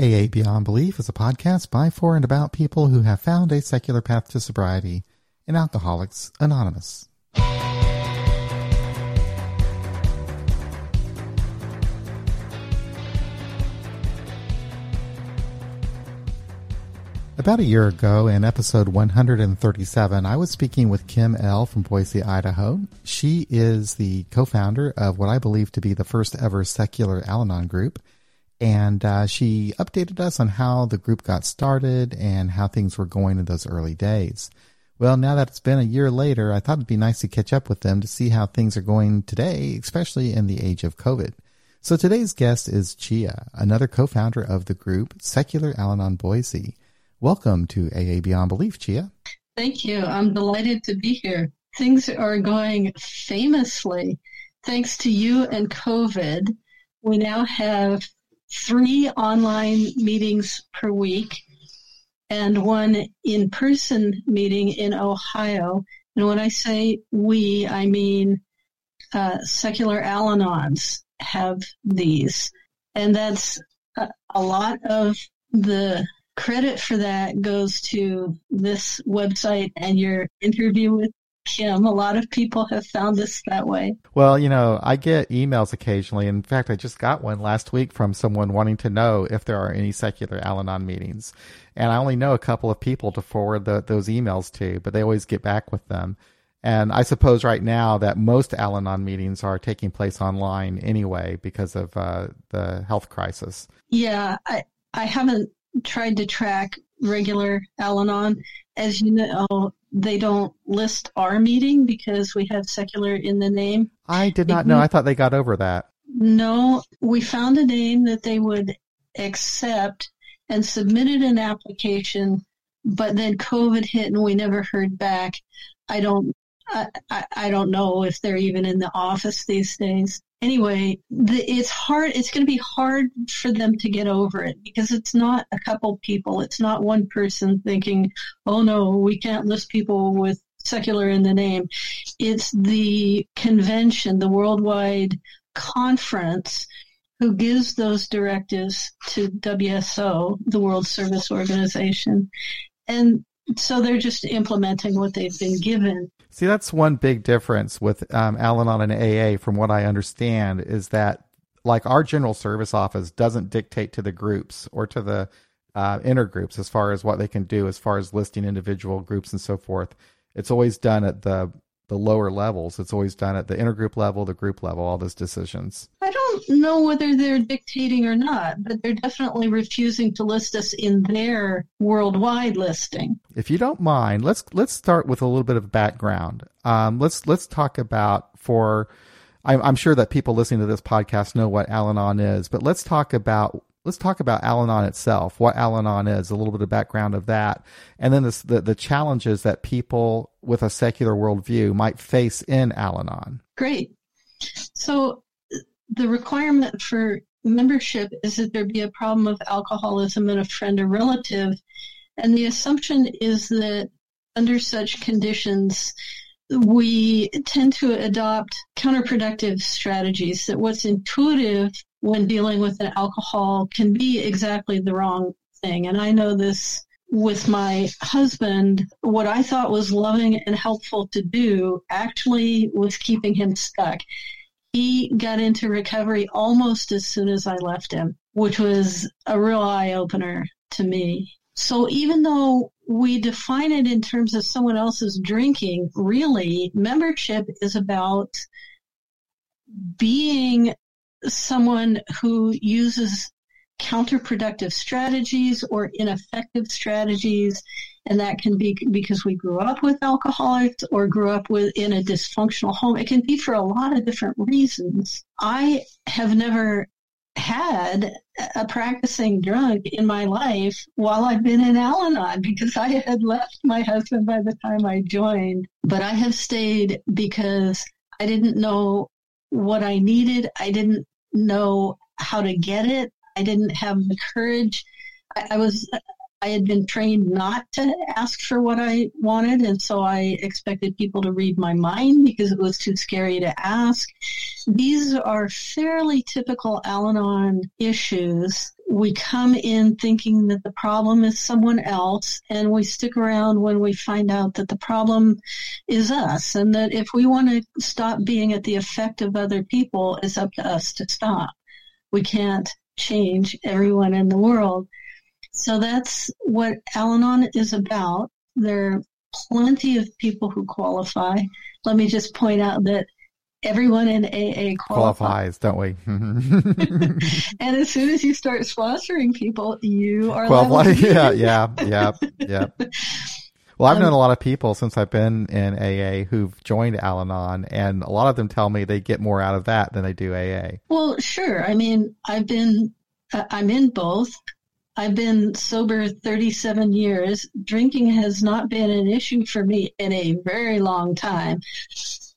AA Beyond Belief is a podcast by, for, and about people who have found a secular path to sobriety in Alcoholics Anonymous. About a year ago, in episode 137, I was speaking with Kim L. from Boise, Idaho. She is the co-founder of what I believe to be the first ever secular Al-Anon group – and uh, she updated us on how the group got started and how things were going in those early days. Well, now that it's been a year later, I thought it'd be nice to catch up with them to see how things are going today, especially in the age of COVID. So today's guest is Chia, another co-founder of the group Secular Al-Anon Boise. Welcome to AA Beyond Belief, Chia. Thank you. I'm delighted to be here. Things are going famously. Thanks to you and COVID, we now have three online meetings per week and one in person meeting in Ohio. And when I say we, I mean uh, secular Al Anons have these. And that's a, a lot of the credit for that goes to this website and your interview with Kim. A lot of people have found us that way. Well, you know, I get emails occasionally. In fact, I just got one last week from someone wanting to know if there are any secular Al Anon meetings. And I only know a couple of people to forward the, those emails to, but they always get back with them. And I suppose right now that most Al Anon meetings are taking place online anyway because of uh, the health crisis. Yeah, I, I haven't tried to track regular Al Anon. As you know, they don't list our meeting because we have secular in the name. I did not know. I thought they got over that. No, we found a name that they would accept and submitted an application, but then COVID hit and we never heard back. I don't, I, I don't know if they're even in the office these days anyway, the, it's hard. It's going to be hard for them to get over it because it's not a couple people. It's not one person thinking, "Oh no, we can't list people with secular in the name." It's the convention, the worldwide conference, who gives those directives to WSO, the World Service Organization, and so they're just implementing what they've been given. See, that's one big difference with um, Al-Anon and AA, from what I understand, is that like our general service office doesn't dictate to the groups or to the uh, intergroups as far as what they can do, as far as listing individual groups and so forth. It's always done at the the lower levels. It's always done at the intergroup level, the group level, all those decisions. I don't know whether they're dictating or not, but they're definitely refusing to list us in their worldwide listing. If you don't mind, let's let's start with a little bit of background. Um, let's let's talk about for. I'm, I'm sure that people listening to this podcast know what Al-Anon is, but let's talk about let's talk about Al-Anon itself, what Al-Anon is, a little bit of background of that, and then this, the, the challenges that people with a secular worldview might face in Al-Anon. Great. So the requirement for membership is that there be a problem of alcoholism in a friend or relative. And the assumption is that under such conditions, we tend to adopt counterproductive strategies that what's intuitive when dealing with an alcohol can be exactly the wrong thing. And I know this with my husband. What I thought was loving and helpful to do actually was keeping him stuck. He got into recovery almost as soon as I left him, which was a real eye opener to me. So even though we define it in terms of someone else's drinking, really membership is about being someone who uses counterproductive strategies or ineffective strategies and that can be because we grew up with alcoholics or grew up with in a dysfunctional home. It can be for a lot of different reasons. I have never had a practicing drunk in my life while I've been in Al Anon because I had left my husband by the time I joined. But I have stayed because I didn't know what I needed. I didn't know how to get it. I didn't have the courage. I, I was I had been trained not to ask for what I wanted, and so I expected people to read my mind because it was too scary to ask. These are fairly typical Al Anon issues. We come in thinking that the problem is someone else, and we stick around when we find out that the problem is us, and that if we want to stop being at the effect of other people, it's up to us to stop. We can't change everyone in the world. So that's what Al Anon is about. There are plenty of people who qualify. Let me just point out that everyone in AA qualifies, qualifies don't we? and as soon as you start sponsoring people, you are qualified. yeah, yeah, yeah, yeah. Well, I've um, known a lot of people since I've been in AA who've joined Al Anon, and a lot of them tell me they get more out of that than they do AA. Well, sure. I mean, I've been, I'm in both. I've been sober 37 years. Drinking has not been an issue for me in a very long time,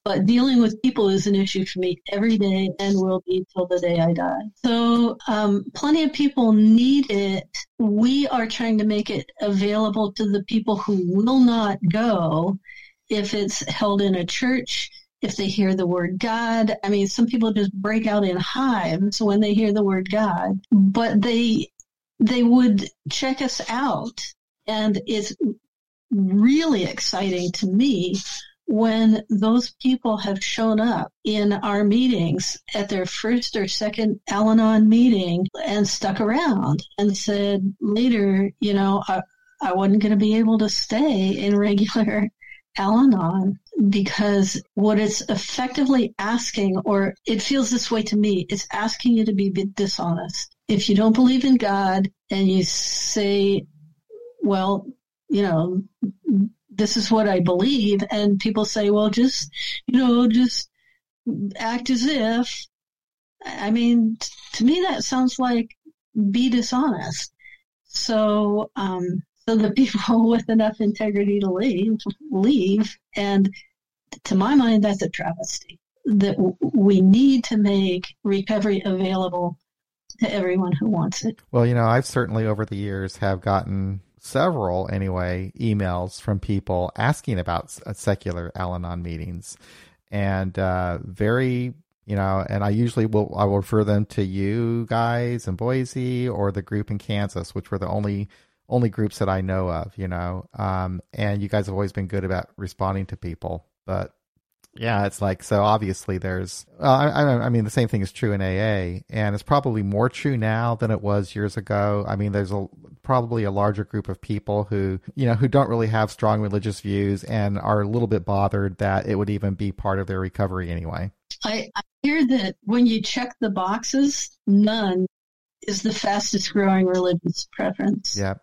but dealing with people is an issue for me every day and will be till the day I die. So, um, plenty of people need it. We are trying to make it available to the people who will not go if it's held in a church if they hear the word God. I mean, some people just break out in hives when they hear the word God, but they they would check us out. And it's really exciting to me when those people have shown up in our meetings at their first or second Al Anon meeting and stuck around and said later, you know, I, I wasn't going to be able to stay in regular Al Anon because what it's effectively asking, or it feels this way to me, it's asking you to be dishonest if you don't believe in God and you say, well, you know, this is what I believe, and people say, well, just, you know, just act as if. I mean, to me, that sounds like be dishonest. So, um, so the people with enough integrity to leave, leave. And to my mind, that's a travesty that we need to make recovery available to everyone who wants it. Well, you know, I've certainly over the years have gotten several anyway emails from people asking about uh, secular Al-Anon meetings, and uh, very you know, and I usually will I will refer them to you guys in Boise or the group in Kansas, which were the only only groups that I know of, you know. Um, and you guys have always been good about responding to people, but yeah, it's like so. Obviously, there's. Uh, I, I, mean, the same thing is true in AA, and it's probably more true now than it was years ago. I mean, there's a probably a larger group of people who you know who don't really have strong religious views and are a little bit bothered that it would even be part of their recovery anyway. I, I hear that when you check the boxes, none is the fastest growing religious preference. Yep.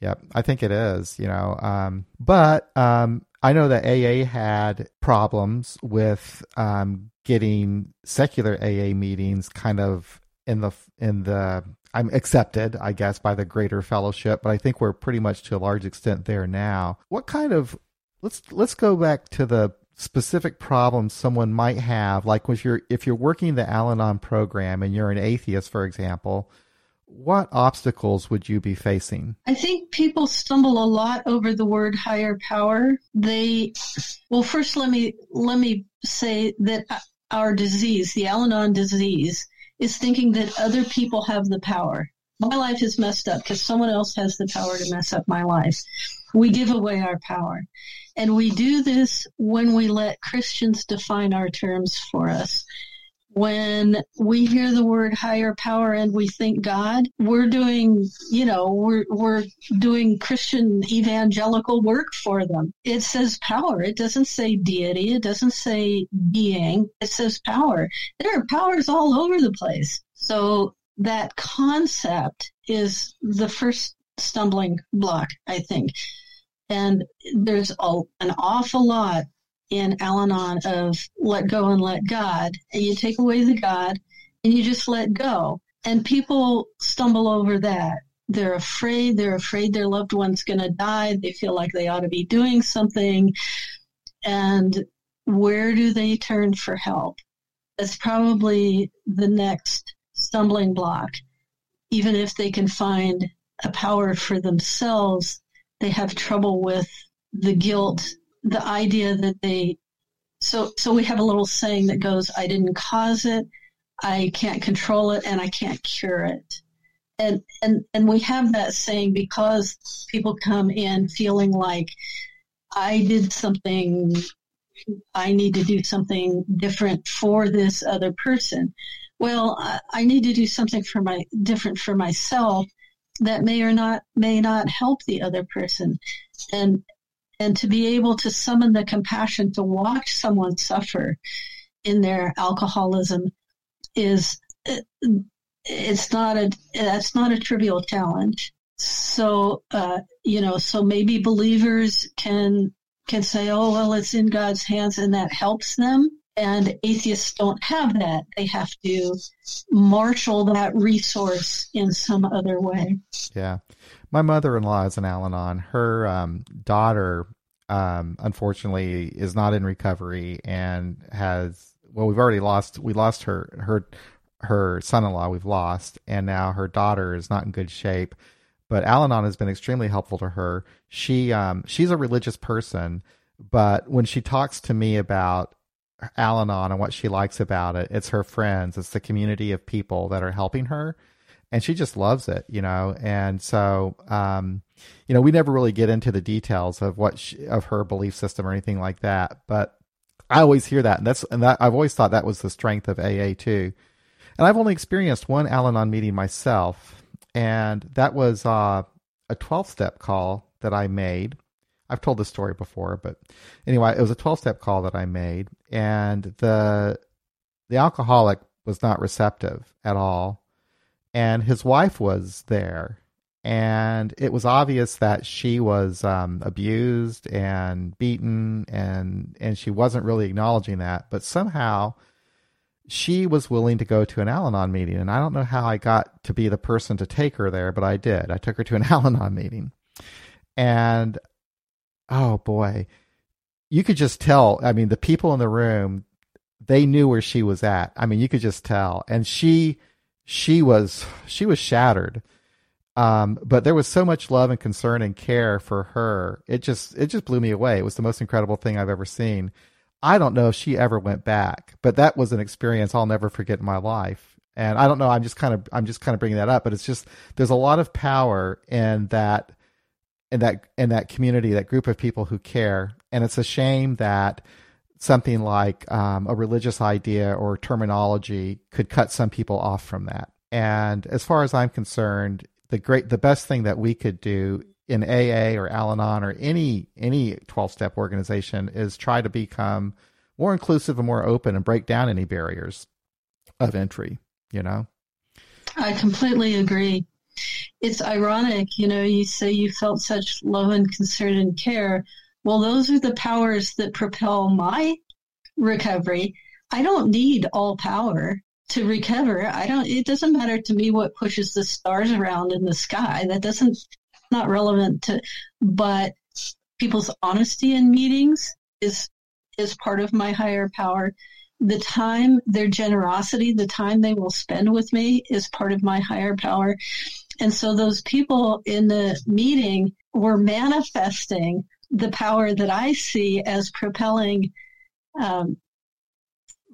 Yep. I think it is, you know. Um, but um, I know that AA had problems with um, getting secular AA meetings kind of in the in the I'm accepted, I guess, by the greater fellowship, but I think we're pretty much to a large extent there now. What kind of let's let's go back to the specific problems someone might have, like if you're if you're working the Al-Anon program and you're an atheist, for example what obstacles would you be facing? I think people stumble a lot over the word higher power. They, well, first let me let me say that our disease, the Al-Anon disease, is thinking that other people have the power. My life is messed up because someone else has the power to mess up my life. We give away our power. And we do this when we let Christians define our terms for us when we hear the word higher power and we think God, we're doing, you know, we're, we're doing Christian evangelical work for them. It says power. It doesn't say deity. It doesn't say being. It says power. There are powers all over the place. So that concept is the first stumbling block, I think. And there's a, an awful lot in Al Anon of let go and let God. And you take away the God and you just let go. And people stumble over that. They're afraid. They're afraid their loved one's going to die. They feel like they ought to be doing something. And where do they turn for help? That's probably the next stumbling block. Even if they can find a power for themselves, they have trouble with the guilt, the idea that they, so, so we have a little saying that goes, I didn't cause it, I can't control it, and I can't cure it. And, and, and we have that saying because people come in feeling like I did something, I need to do something different for this other person. Well, I, I need to do something for my, different for myself that may or not may not help the other person and and to be able to summon the compassion to watch someone suffer in their alcoholism is it's not a that's not a trivial challenge so uh, you know so maybe believers can can say oh well it's in god's hands and that helps them and atheists don't have that. They have to marshal that resource in some other way. Yeah. My mother in law is an Al Anon. Her um, daughter, um, unfortunately, is not in recovery and has, well, we've already lost, we lost her, her, her son in law, we've lost, and now her daughter is not in good shape. But Al Anon has been extremely helpful to her. She, um, she's a religious person, but when she talks to me about Al Anon and what she likes about it. It's her friends, it's the community of people that are helping her. And she just loves it, you know. And so, um, you know, we never really get into the details of what she, of her belief system or anything like that. But I always hear that, and that's and that I've always thought that was the strength of AA too. And I've only experienced one Al Anon meeting myself, and that was uh, a twelve step call that I made I've told this story before, but anyway, it was a 12 step call that I made and the the alcoholic was not receptive at all and his wife was there and it was obvious that she was um, abused and beaten and and she wasn't really acknowledging that but somehow she was willing to go to an Al-Anon meeting and I don't know how I got to be the person to take her there but I did I took her to an Al-Anon meeting and oh boy, you could just tell. I mean, the people in the room, they knew where she was at. I mean, you could just tell. And she, she was, she was shattered. Um, but there was so much love and concern and care for her. It just, it just blew me away. It was the most incredible thing I've ever seen. I don't know if she ever went back, but that was an experience I'll never forget in my life. And I don't know. I'm just kind of, I'm just kind of bringing that up, but it's just, there's a lot of power in that in that in that community, that group of people who care. And it's a shame that something like um, a religious idea or terminology could cut some people off from that. And as far as I'm concerned, the great the best thing that we could do in AA or Al-Anon or any any 12 step organization is try to become more inclusive and more open and break down any barriers of entry, you know. I completely agree it's ironic, you know, you say you felt such love and concern and care. Well, those are the powers that propel my recovery. I don't need all power to recover. I don't, it doesn't matter to me what pushes the stars around in the sky. That doesn't, not relevant to, but people's honesty in meetings is, is part of my higher power. The time, their generosity, the time they will spend with me is part of my higher power. And so those people in the meeting were manifesting the power that I see as propelling um,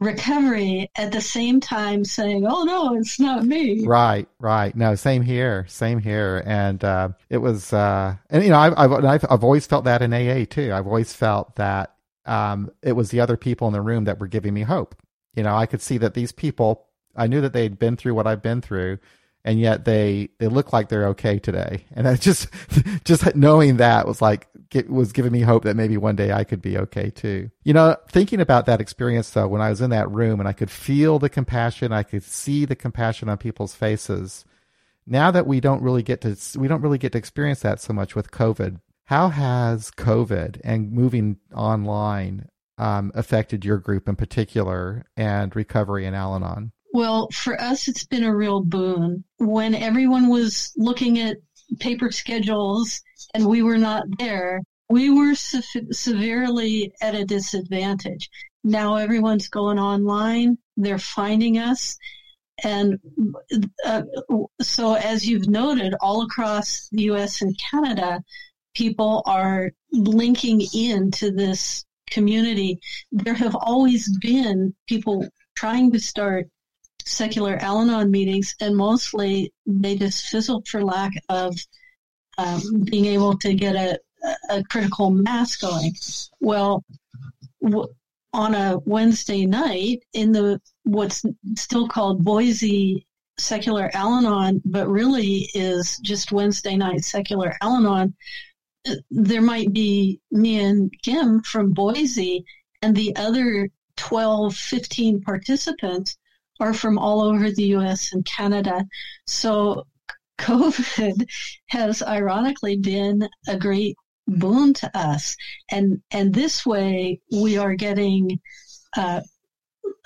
recovery at the same time saying, "Oh no, it's not me." Right, right. No, same here, same here. And uh, it was, uh, and you know, I've, I've I've always felt that in AA too. I've always felt that um, it was the other people in the room that were giving me hope. You know, I could see that these people. I knew that they'd been through what I've been through, and yet they they look like they're okay today. And I just just knowing that was like was giving me hope that maybe one day I could be okay too. You know, thinking about that experience though, when I was in that room and I could feel the compassion, I could see the compassion on people's faces. Now that we don't really get to we don't really get to experience that so much with COVID. How has COVID and moving online um, affected your group in particular and recovery in Al-Anon? Well, for us, it's been a real boon. When everyone was looking at paper schedules and we were not there, we were se- severely at a disadvantage. Now everyone's going online. They're finding us. And uh, so, as you've noted, all across the US and Canada, people are linking into this community. There have always been people trying to start secular Al Anon meetings, and mostly they just fizzled for lack of um, being able to get a, a critical mass going. Well, w- on a Wednesday night in the what's still called Boise Secular Al Anon, but really is just Wednesday night Secular Al Anon, there might be me and Kim from Boise, and the other 12, 15 participants are from all over the US and Canada. So COVID has ironically been a great boon to us. And, and this way we are getting, uh,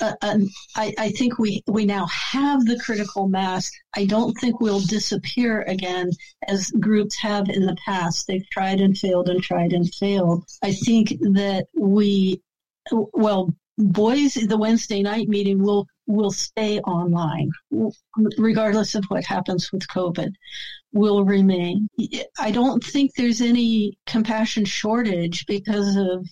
uh, I, I, think we, we now have the critical mass. I don't think we'll disappear again as groups have in the past. They've tried and failed and tried and failed. I think that we, well, Boise, the Wednesday night meeting will will stay online, regardless of what happens with COVID, will remain. I don't think there's any compassion shortage because of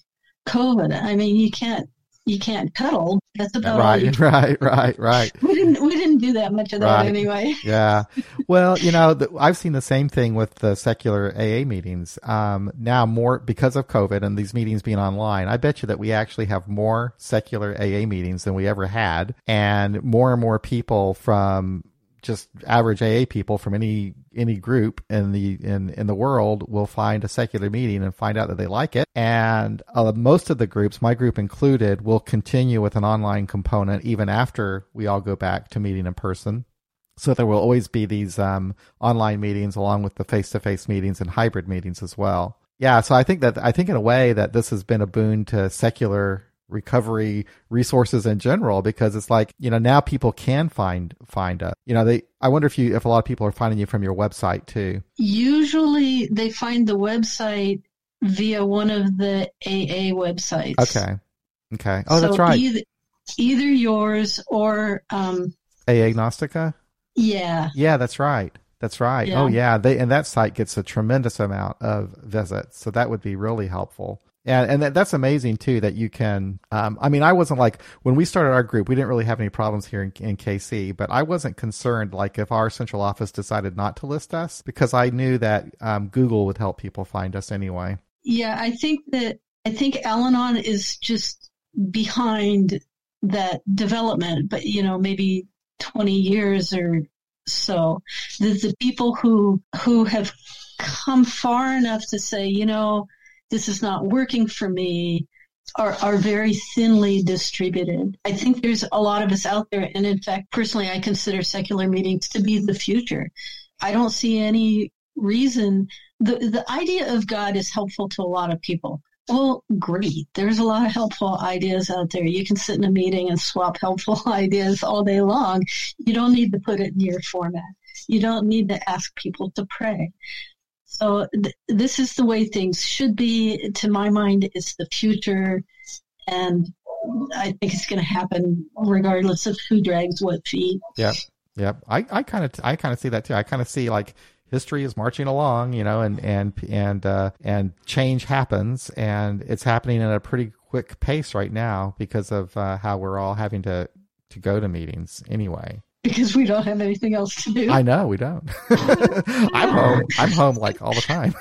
COVID. I mean, you can't you can't cuddle. That's about right, right, right, right. We didn't we didn't do that much of that right. anyway. yeah. Well, you know, the, I've seen the same thing with the secular AA meetings. Um, now more because of COVID and these meetings being online. I bet you that we actually have more secular AA meetings than we ever had, and more and more people from just average AA people from any any group in the in in the world will find a secular meeting and find out that they like it. And uh, most of the groups, my group included, will continue with an online component even after we all go back to meeting in person. So there will always be these um, online meetings along with the face to face meetings and hybrid meetings as well. Yeah, so I think that I think in a way that this has been a boon to secular recovery resources in general because it's like you know now people can find find a you know they i wonder if you if a lot of people are finding you from your website too. Usually they find the website via one of the aa websites. Okay. Okay. Oh so that's right. either, either yours or um aa agnostica? Yeah. Yeah that's right. That's right. Yeah. oh yeah. They and that site gets a tremendous amount of visits. So that would be really helpful and and that, that's amazing too that you can. Um, I mean, I wasn't like when we started our group, we didn't really have any problems here in, in KC, but I wasn't concerned like if our central office decided not to list us because I knew that um, Google would help people find us anyway. Yeah, I think that I think Al-Anon is just behind that development, but you know, maybe 20 years or so. The, the people who who have come far enough to say, you know, this is not working for me are, are very thinly distributed. I think there's a lot of us out there. And in fact, personally, I consider secular meetings to be the future. I don't see any reason. The, the idea of God is helpful to a lot of people. Well, great. There's a lot of helpful ideas out there. You can sit in a meeting and swap helpful ideas all day long. You don't need to put it in your format. You don't need to ask people to pray. So th- this is the way things should be. To my mind, it's the future, and I think it's going to happen regardless of who drags what feet. Yeah, yep. I I kind of I kind of see that too. I kind of see like history is marching along, you know, and and and uh, and change happens, and it's happening at a pretty quick pace right now because of uh, how we're all having to to go to meetings anyway because we don't have anything else to do. I know we don't. I'm home. I'm home like all the time.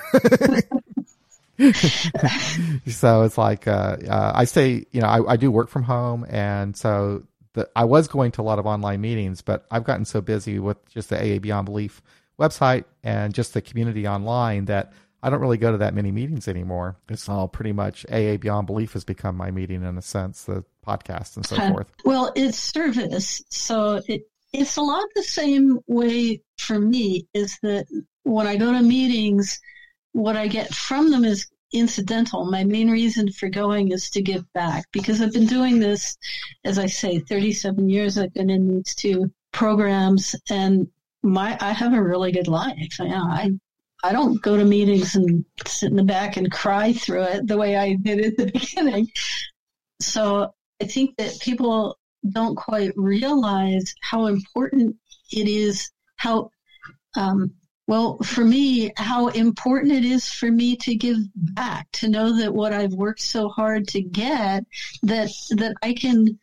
so it's like uh, uh, I say, you know, I, I, do work from home, and so the, I was going to a lot of online meetings, but I've gotten so busy with just the AA Beyond Belief website and just the community online that I don't really go to that many meetings anymore. It's all pretty much AA Beyond Belief has become my meeting in a sense, the podcast and so uh, forth. Well, it's service, so it it's a lot the same way for me is that when I go to meetings, what I get from them is incidental. My main reason for going is to give back because I've been doing this, as I say, 37 years. I've been in these two programs and my, I have a really good life. I, I, I don't go to meetings and sit in the back and cry through it the way I did at the beginning. So I think that people don't quite realize how important it is, how, um, well, for me, how important it is for me to give back, to know that what I've worked so hard to get, that, that I can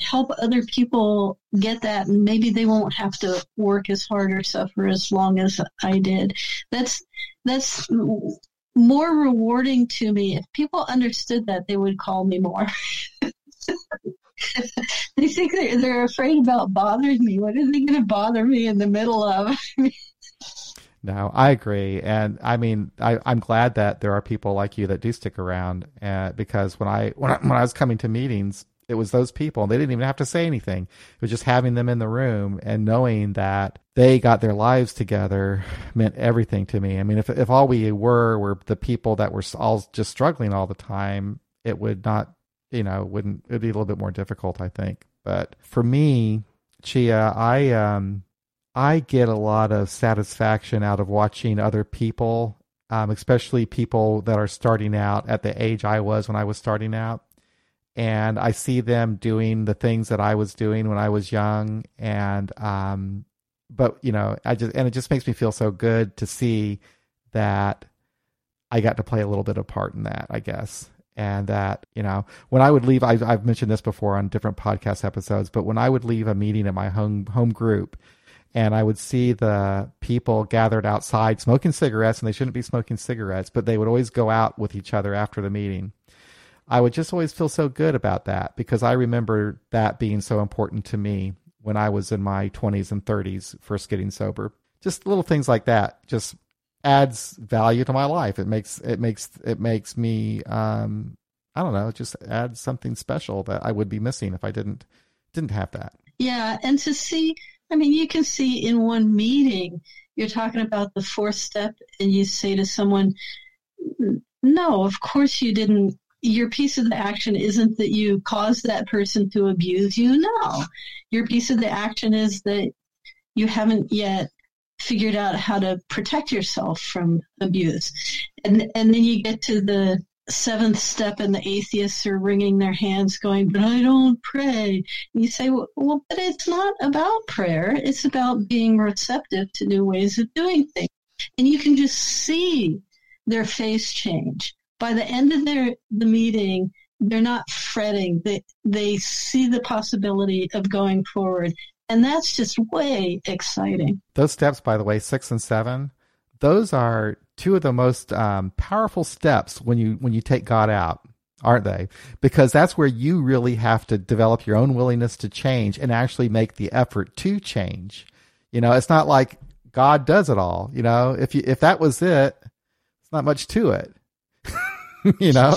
help other people get that and maybe they won't have to work as hard or suffer as long as I did. That's, that's more rewarding to me. If people understood that, they would call me more. they think they're, they're afraid about bothering me. What are they going to bother me in the middle of? no, I agree, and I mean, I, am glad that there are people like you that do stick around. Uh, because when I when I, when I was coming to meetings, it was those people. and They didn't even have to say anything. It was just having them in the room and knowing that they got their lives together meant everything to me. I mean, if if all we were were the people that were all just struggling all the time, it would not, you know, wouldn't it'd be a little bit more difficult, I think. But for me, Chia, I um I get a lot of satisfaction out of watching other people, um, especially people that are starting out at the age I was when I was starting out and I see them doing the things that I was doing when I was young, and um, but you know, I just and it just makes me feel so good to see that I got to play a little bit of part in that, I guess. And that, you know, when I would leave, I've, I've mentioned this before on different podcast episodes, but when I would leave a meeting at my home, home group and I would see the people gathered outside smoking cigarettes and they shouldn't be smoking cigarettes, but they would always go out with each other after the meeting I would just always feel so good about that because I remember that being so important to me when I was in my 20s and 30s, first getting sober. Just little things like that just adds value to my life. It makes it makes it makes me um, I don't know, just adds something special that I would be missing if I didn't didn't have that. Yeah, and to see, I mean, you can see in one meeting, you're talking about the fourth step, and you say to someone, "No, of course you didn't your piece of the action isn't that you caused that person to abuse you. No, your piece of the action is that you haven't yet figured out how to protect yourself from abuse. And, and then you get to the seventh step and the atheists are wringing their hands going, but I don't pray. And you say, well, well, but it's not about prayer. It's about being receptive to new ways of doing things. And you can just see their face change by the end of their the meeting, they're not fretting. They they see the possibility of going forward, and that's just way exciting. Those steps, by the way, six and seven, those are two of the most um, powerful steps when you when you take God out aren't they? Because that's where you really have to develop your own willingness to change and actually make the effort to change. You know, it's not like God does it all. You know, if you if that was it, it's not much to it. you know?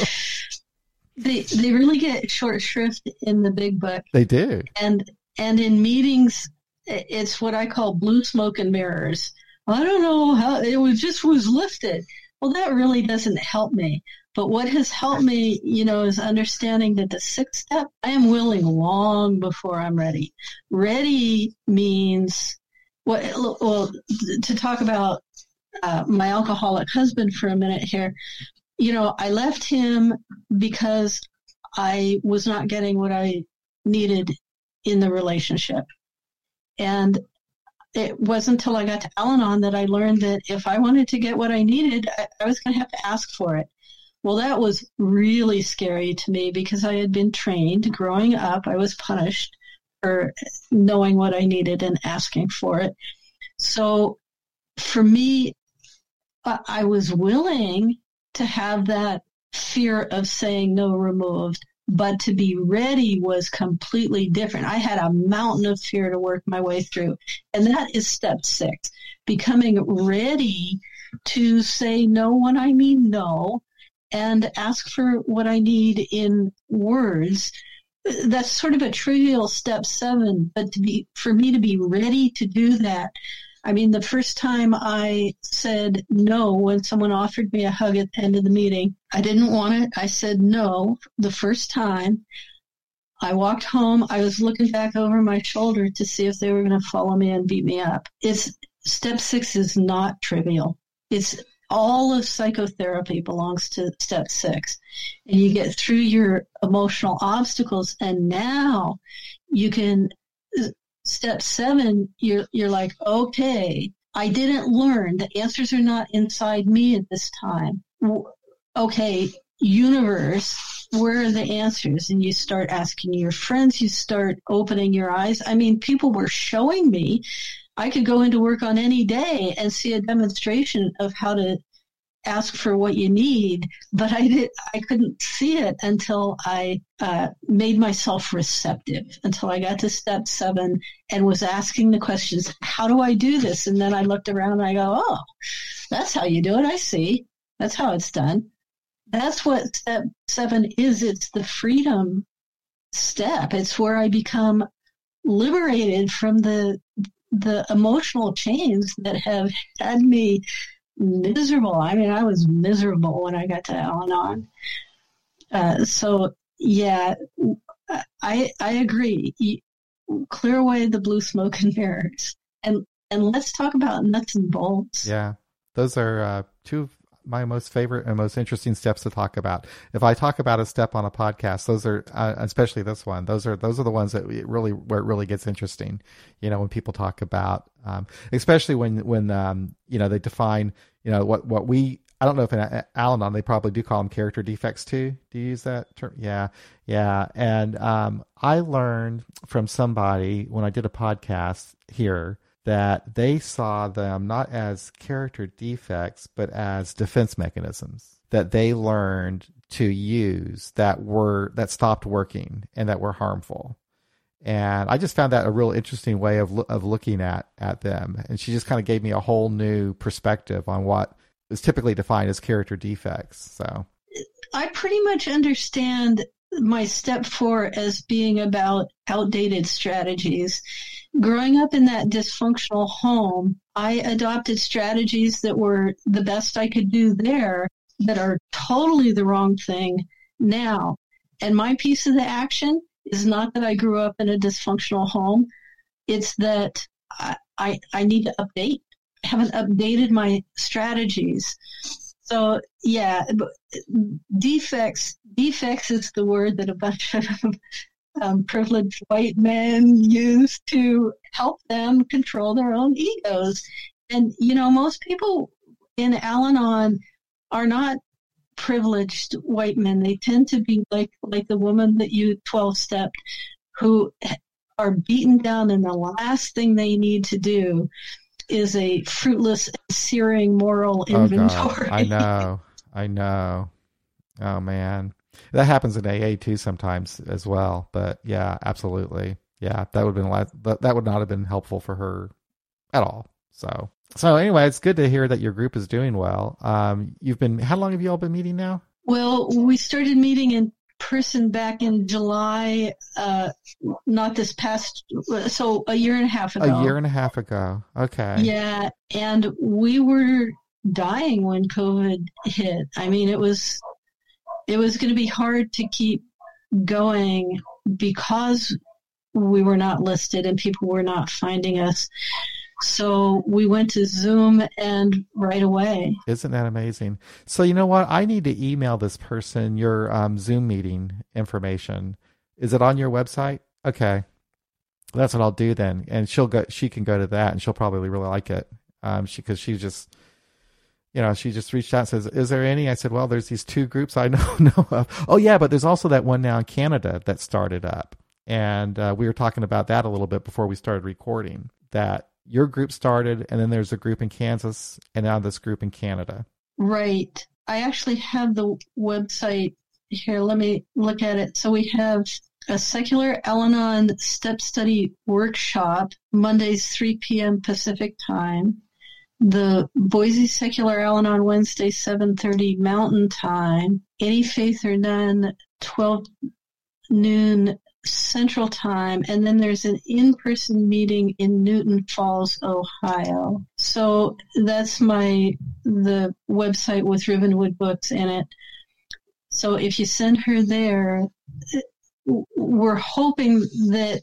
They they really get short shrift in the big book. They do. And and in meetings it's what I call blue smoke and mirrors. I don't know how it was just was lifted. Well, that really doesn't help me. But what has helped me, you know, is understanding that the sixth step, I am willing long before I'm ready. Ready means what? Well, to talk about uh, my alcoholic husband for a minute here you know, I left him because I was not getting what I needed in the relationship. And it wasn't until I got to Al Anon that I learned that if I wanted to get what I needed, I, I was going to have to ask for it. Well, that was really scary to me because I had been trained growing up. I was punished for knowing what I needed and asking for it. So for me, I was willing to have that fear of saying no removed, but to be ready was completely different. I had a mountain of fear to work my way through. And that is step six, becoming ready to say no when I mean no and ask for what I need in words. That's sort of a trivial step seven, but to be, for me to be ready to do that I mean, the first time I said no when someone offered me a hug at the end of the meeting, I didn't want it. I said no the first time. I walked home. I was looking back over my shoulder to see if they were going to follow me and beat me up. It's step six is not trivial. It's all of psychotherapy belongs to step six. And you get through your emotional obstacles and now you can step seven, you're you're like, okay, I didn't learn. The answers are not inside me at this time. Okay, universe, where are the answers? And you start asking your friends, you start opening your eyes. I mean, people were showing me I could go into work on any day and see a demonstration of how to ask for what you need, but I did I couldn't see it until I uh, made myself receptive. Until I got to step seven and was asking the questions, "How do I do this?" And then I looked around and I go, "Oh, that's how you do it. I see. That's how it's done." That's what step seven is. It's the freedom step. It's where I become liberated from the the emotional chains that have had me miserable. I mean, I was miserable when I got to Al Anon. Uh, so yeah, I I agree. Clear away the blue smoke and mirrors, and and let's talk about nuts and bolts. Yeah, those are uh, two my most favorite and most interesting steps to talk about. If I talk about a step on a podcast, those are uh, especially this one. Those are those are the ones that really where it really gets interesting. You know, when people talk about, um, especially when when um, you know they define you know what what we. I don't know if in Al-Anon they probably do call them character defects too. Do you use that term? Yeah, yeah. And um, I learned from somebody when I did a podcast here that they saw them not as character defects, but as defense mechanisms that they learned to use that were that stopped working and that were harmful. And I just found that a real interesting way of of looking at at them. And she just kind of gave me a whole new perspective on what is typically defined as character defects. So I pretty much understand my step four as being about outdated strategies growing up in that dysfunctional home, I adopted strategies that were the best I could do there that are totally the wrong thing now. And my piece of the action is not that I grew up in a dysfunctional home. It's that I, I, I need to update. I haven't updated my strategies. So yeah, defects, defects is the word that a bunch of um, privileged white men use to help them control their own egos. And, you know, most people in Al Anon are not privileged white men. They tend to be like, like the woman that you 12 stepped who are beaten down and the last thing they need to do is a fruitless, searing moral inventory. Oh I know. I know. Oh man. That happens in AA too sometimes as well. But yeah, absolutely. Yeah, that would have been that, that would not have been helpful for her at all. So so anyway, it's good to hear that your group is doing well. Um, you've been how long have you all been meeting now? Well, we started meeting in person back in July, uh, not this past, so a year and a half ago. A year and a half ago. Okay. Yeah, and we were dying when COVID hit. I mean, it was it was going to be hard to keep going because we were not listed and people were not finding us. So we went to Zoom and right away. Isn't that amazing? So you know what? I need to email this person your um, Zoom meeting information. Is it on your website? Okay, that's what I'll do then. And she'll go. She can go to that, and she'll probably really like it. Um, she because she just you know, she just reached out and says, "Is there any?" I said, "Well, there's these two groups I know know of. Oh yeah, but there's also that one now in Canada that started up, and uh, we were talking about that a little bit before we started recording. That your group started, and then there's a group in Kansas, and now this group in Canada. Right. I actually have the website here. Let me look at it. So we have a secular Al-Anon step study workshop Mondays 3 p.m. Pacific time the Boise Secular Al-Anon Wednesday, 7.30 Mountain Time, Any Faith or None, 12 noon Central Time, and then there's an in-person meeting in Newton Falls, Ohio. So that's my, the website with Ribbonwood Books in it. So if you send her there, we're hoping that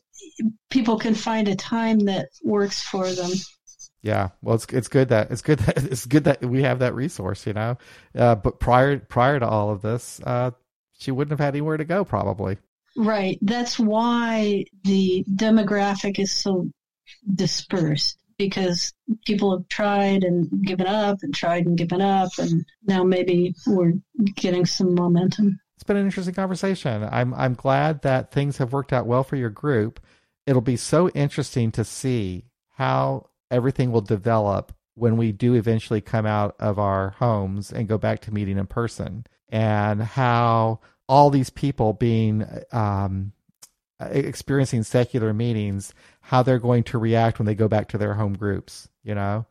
people can find a time that works for them. Yeah, well, it's it's good that it's good that it's good that we have that resource, you know. Uh, but prior prior to all of this, uh, she wouldn't have had anywhere to go, probably. Right. That's why the demographic is so dispersed because people have tried and given up and tried and given up, and now maybe we're getting some momentum. It's been an interesting conversation. I'm I'm glad that things have worked out well for your group. It'll be so interesting to see how everything will develop when we do eventually come out of our homes and go back to meeting in person. And how all these people being um, experiencing secular meetings how they're going to react when they go back to their home groups you know?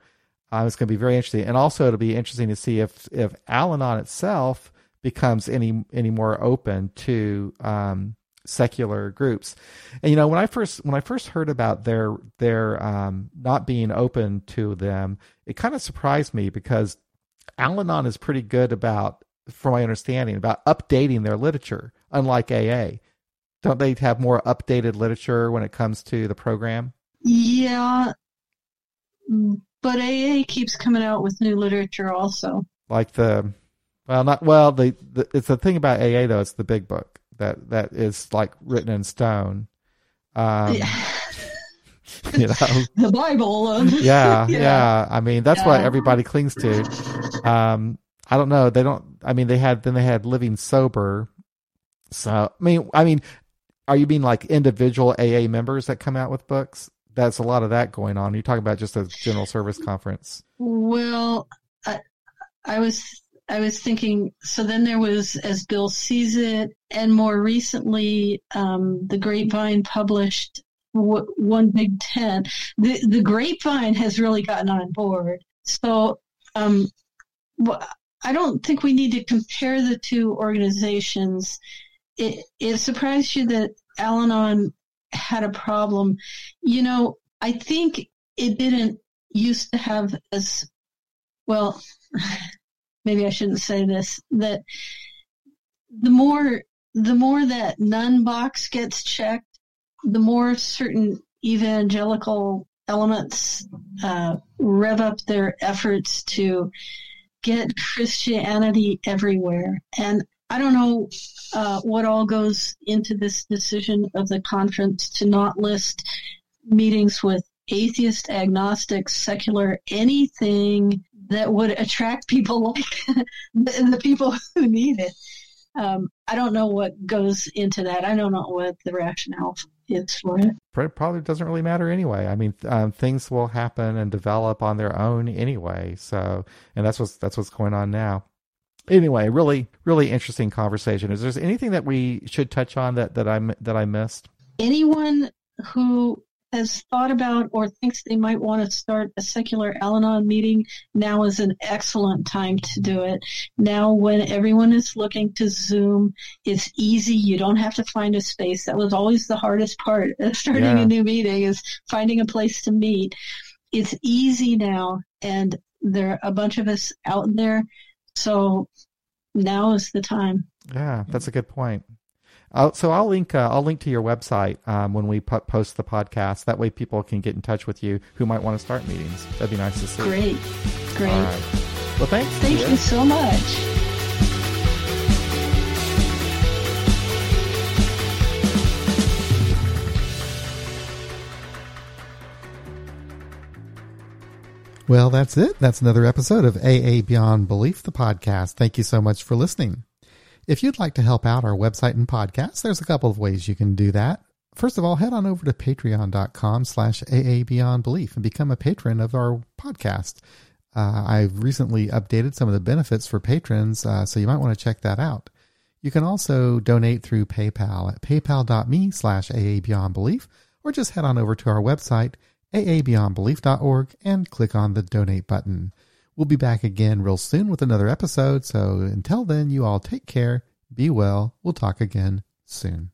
Uh, it's going to be very interesting. And also it'll be interesting to see if if al-anon itself becomes any any more open to um, secular groups. And you know, when I first when I first heard about their their um, not being open to them, it kind of surprised me because Al-Anon is pretty good about, from my understanding, about updating their literature, unlike AA. Don't they have more updated literature when it comes to the program? Yeah, but AA keeps coming out with new literature also. Like the, well, not well. The, the it's the thing about AA though. It's the big book that that is like written in stone. Um, yeah. you know, the Bible. yeah, yeah, yeah, I mean, that's yeah. what everybody clings to. Um, I don't know. They don't. I mean, they had then they had living sober. So I mean, I mean, are you mean like individual AA members that come out with books? That's a lot of that going on. You're talking about just a general service conference. Well, I, I was I was thinking, so then there was As Bill Sees It, and more recently, um, The Grapevine published w- One Big Tent. The, the Grapevine has really gotten on board. So um, I don't think we need to compare the two organizations. It, it surprised you that Al Anon had a problem. You know, I think it didn't used to have as well maybe I shouldn't say this, that the more the more that none box gets checked, the more certain evangelical elements uh, rev up their efforts to get Christianity everywhere. And I don't know uh, what all goes into this decision of the conference to not list meetings with atheist, agnostic, secular, anything that would attract people like the, the people who need it. Um, I don't know what goes into that. I don't know what the rationale is for it. It probably doesn't really matter anyway. I mean, um, things will happen and develop on their own anyway. So, and that's what's that's what's going on now. Anyway, really, really interesting conversation. Is there anything that we should touch on that that I that I missed? Anyone who has thought about or thinks they might want to start a secular Al Anon meeting, now is an excellent time to do it. Now, when everyone is looking to Zoom, it's easy. You don't have to find a space. That was always the hardest part of starting yeah. a new meeting is finding a place to meet. It's easy now, and there are a bunch of us out there. So now is the time. Yeah, that's a good point. I'll, so I'll link uh, I'll link to your website um, when we post the podcast. That way, people can get in touch with you who might want to start meetings. That'd be nice to see. Great, great. Well, thanks. Thank you so much. Well, that's it. That's another episode of AA Beyond Belief, the podcast. Thank you so much for listening. If you'd like to help out our website and podcast, there's a couple of ways you can do that. First of all, head on over to patreon.com slash AA Beyond Belief and become a patron of our podcast. Uh, I've recently updated some of the benefits for patrons, uh, so you might want to check that out. You can also donate through PayPal at paypal.me slash AA Beyond Belief, or just head on over to our website, aabeyondbelief.org, and click on the donate button. We'll be back again real soon with another episode. So until then, you all take care, be well. We'll talk again soon.